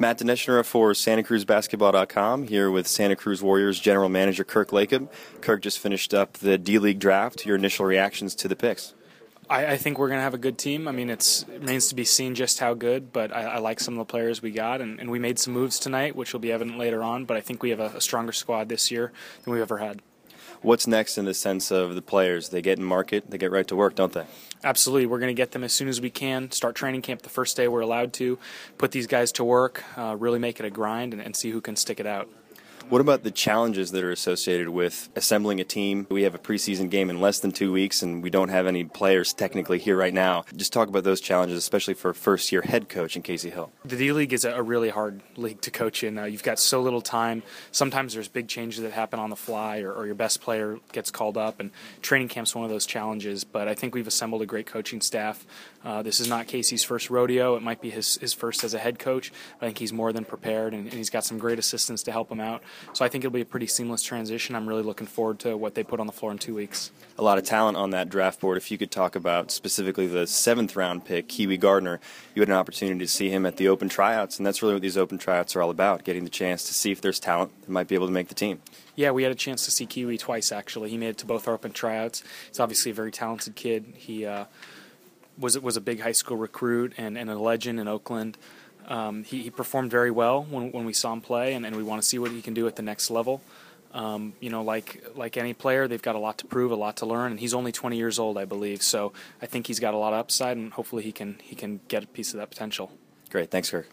Matt Dineschner for SantaCruzBasketball.com here with Santa Cruz Warriors General Manager Kirk Lacob. Kirk just finished up the D League draft. Your initial reactions to the picks? I, I think we're going to have a good team. I mean, it remains to be seen just how good, but I, I like some of the players we got, and, and, we made some moves tonight, which will be evident later on. But I think we have a, a stronger squad this year than we've ever had what's next in the sense of the players? They get in market, they get right to work, don't they? Absolutely. We're going to get them as soon as we can. Start training camp the first day we're allowed to. Put these guys to work, uh, really make it a grind, and, and see who can stick it out. What about the challenges that are associated with assembling a team? We have a preseason game in less than two weeks, and we don't have any players technically here right now. Just talk about those challenges, especially for first year head coach in Casey Hill. The D League is a really hard league to coach in. Uh, you've got so little time. Sometimes there's big changes that happen on the fly, or, or your best player gets called up, and training camp's one of those challenges. But I think we've assembled a great coaching staff. Uh, this is not Casey's first rodeo. It might be his, his first as a head coach. I think he's more than prepared, and, and he's got some great assistants to help him out. So I think it'll be a pretty seamless transition. I'm really looking forward to what they put on the floor in two weeks. A lot of talent on that draft board. If you could talk about specifically the seventh round pick, Kiwi Gardner, you had an opportunity to see him at the open tryouts, and that's really what these open tryouts are all about getting the chance to see if there's talent that might be able to make the team. Yeah, we had a chance to see Kiwi twice actually. He made it to both our open tryouts. He's obviously a very talented kid. He uh, was was a big high school recruit and, and a legend in Oakland. Um, he, he, performed very well when, when we saw him play, and, and, we want to see what he can do at the next level. Um, you know, like like any player, they've got a lot to prove, a lot to learn, and he's only 20 years old, I believe. So I think he's got a lot of upside, and hopefully he can he can get a piece of that potential. Great, thanks, Kirk.